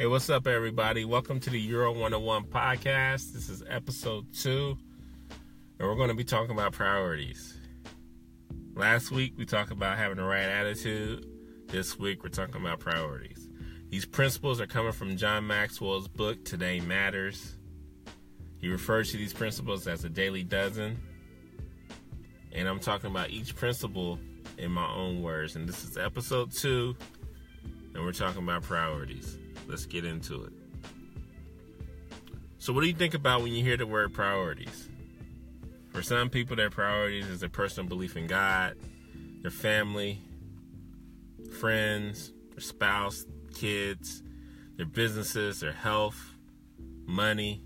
Hey, what's up, everybody? Welcome to the Euro 101 podcast. This is episode two, and we're going to be talking about priorities. Last week, we talked about having the right attitude. This week, we're talking about priorities. These principles are coming from John Maxwell's book, Today Matters. He refers to these principles as a daily dozen. And I'm talking about each principle in my own words. And this is episode two, and we're talking about priorities. Let's get into it. So, what do you think about when you hear the word priorities? For some people, their priorities is their personal belief in God, their family, friends, their spouse, kids, their businesses, their health, money,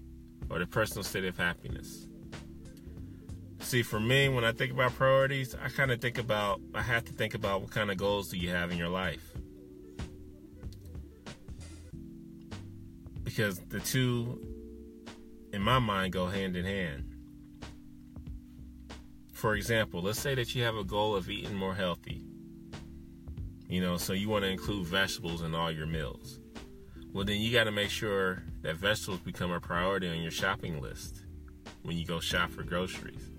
or their personal state of happiness. See, for me, when I think about priorities, I kind of think about, I have to think about what kind of goals do you have in your life. Because the two, in my mind, go hand in hand. For example, let's say that you have a goal of eating more healthy. You know, so you want to include vegetables in all your meals. Well, then you got to make sure that vegetables become a priority on your shopping list when you go shop for groceries.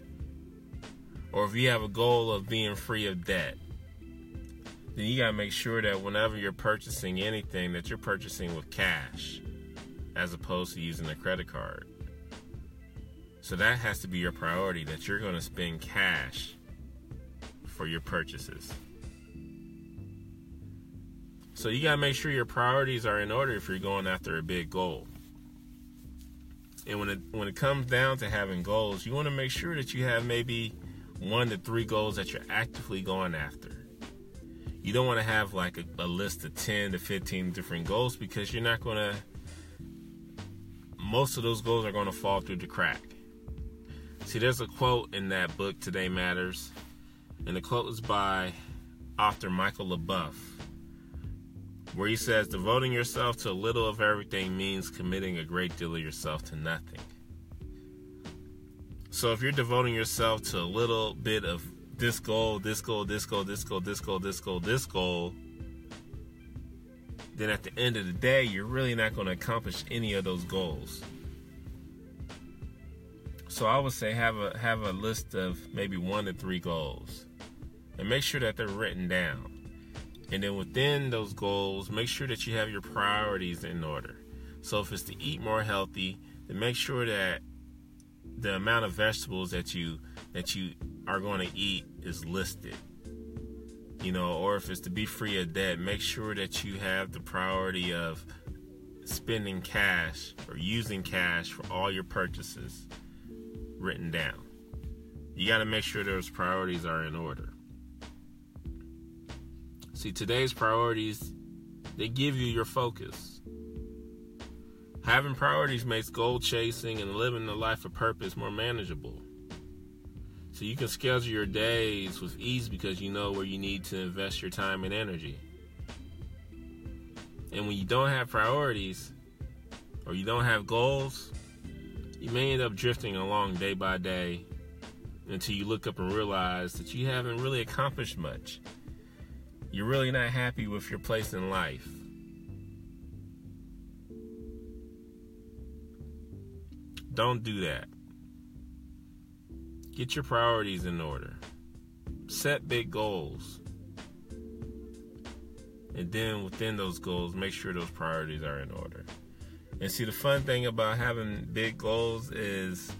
Or if you have a goal of being free of debt, then you got to make sure that whenever you're purchasing anything that you're purchasing with cash as opposed to using a credit card. So that has to be your priority that you're going to spend cash for your purchases. So you got to make sure your priorities are in order if you're going after a big goal. And when it when it comes down to having goals, you want to make sure that you have maybe one to three goals that you're actively going after. You don't want to have like a, a list of 10 to 15 different goals because you're not going to most of those goals are going to fall through the crack. See, there's a quote in that book, Today Matters, and the quote is by author Michael LeBoeuf, where he says, Devoting yourself to a little of everything means committing a great deal of yourself to nothing. So if you're devoting yourself to a little bit of this goal, this goal, this goal, this goal, this goal, this goal, this goal, then at the end of the day, you're really not going to accomplish any of those goals. So I would say have a have a list of maybe one to three goals, and make sure that they're written down. And then within those goals, make sure that you have your priorities in order. So if it's to eat more healthy, then make sure that the amount of vegetables that you that you are going to eat is listed you know, or if it's to be free of debt, make sure that you have the priority of spending cash or using cash for all your purchases written down. You got to make sure those priorities are in order. See, today's priorities, they give you your focus. Having priorities makes goal chasing and living the life of purpose more manageable. So you can schedule your days with ease because you know where you need to invest your time and energy. And when you don't have priorities or you don't have goals, you may end up drifting along day by day until you look up and realize that you haven't really accomplished much. You're really not happy with your place in life. Don't do that. Get your priorities in order. Set big goals. And then within those goals, make sure those priorities are in order. And see, the fun thing about having big goals is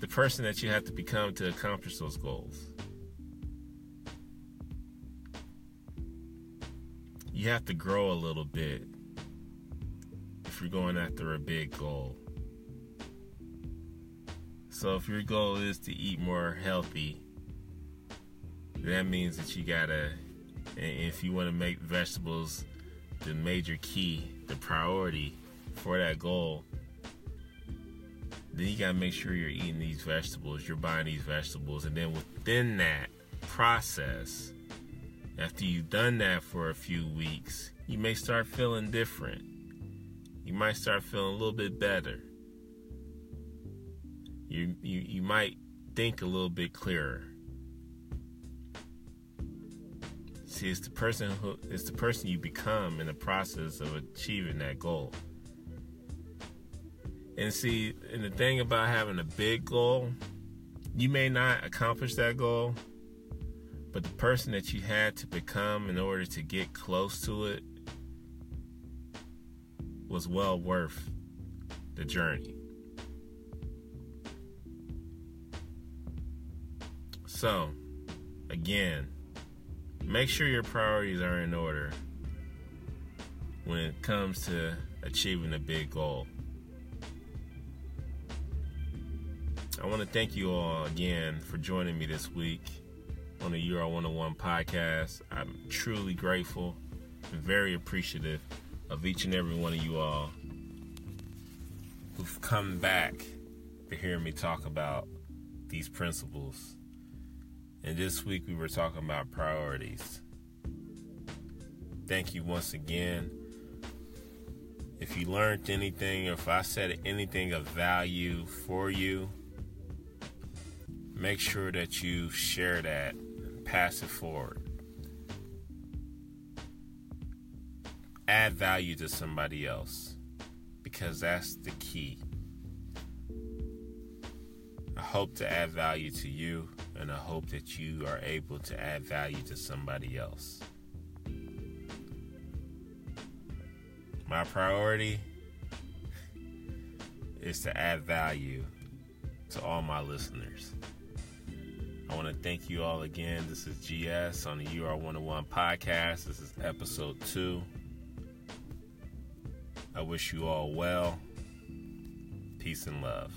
the person that you have to become to accomplish those goals. You have to grow a little bit if you're going after a big goal. So if your goal is to eat more healthy, that means that you gotta, if you want to make vegetables the major key, the priority for that goal, then you gotta make sure you're eating these vegetables, you're buying these vegetables, and then within that process, after you've done that for a few weeks, you may start feeling different. You might start feeling a little bit better you, you, you might think a little bit clearer. See, it's the person who it's the person you become in the process of achieving that goal. And see, and the thing about having a big goal, you may not accomplish that goal, but the person that you had to become in order to get close to it was well worth the journey. So, again, make sure your priorities are in order when it comes to achieving a big goal. I want to thank you all again for joining me this week on the Euro 101 podcast. I'm truly grateful and very appreciative of each and every one of you all who've come back to hear me talk about these principles. And this week we were talking about priorities. Thank you once again. If you learned anything, if I said anything of value for you, make sure that you share that and pass it forward. Add value to somebody else because that's the key. I hope to add value to you, and I hope that you are able to add value to somebody else. My priority is to add value to all my listeners. I want to thank you all again. This is GS on the UR 101 podcast. This is episode two. I wish you all well. Peace and love.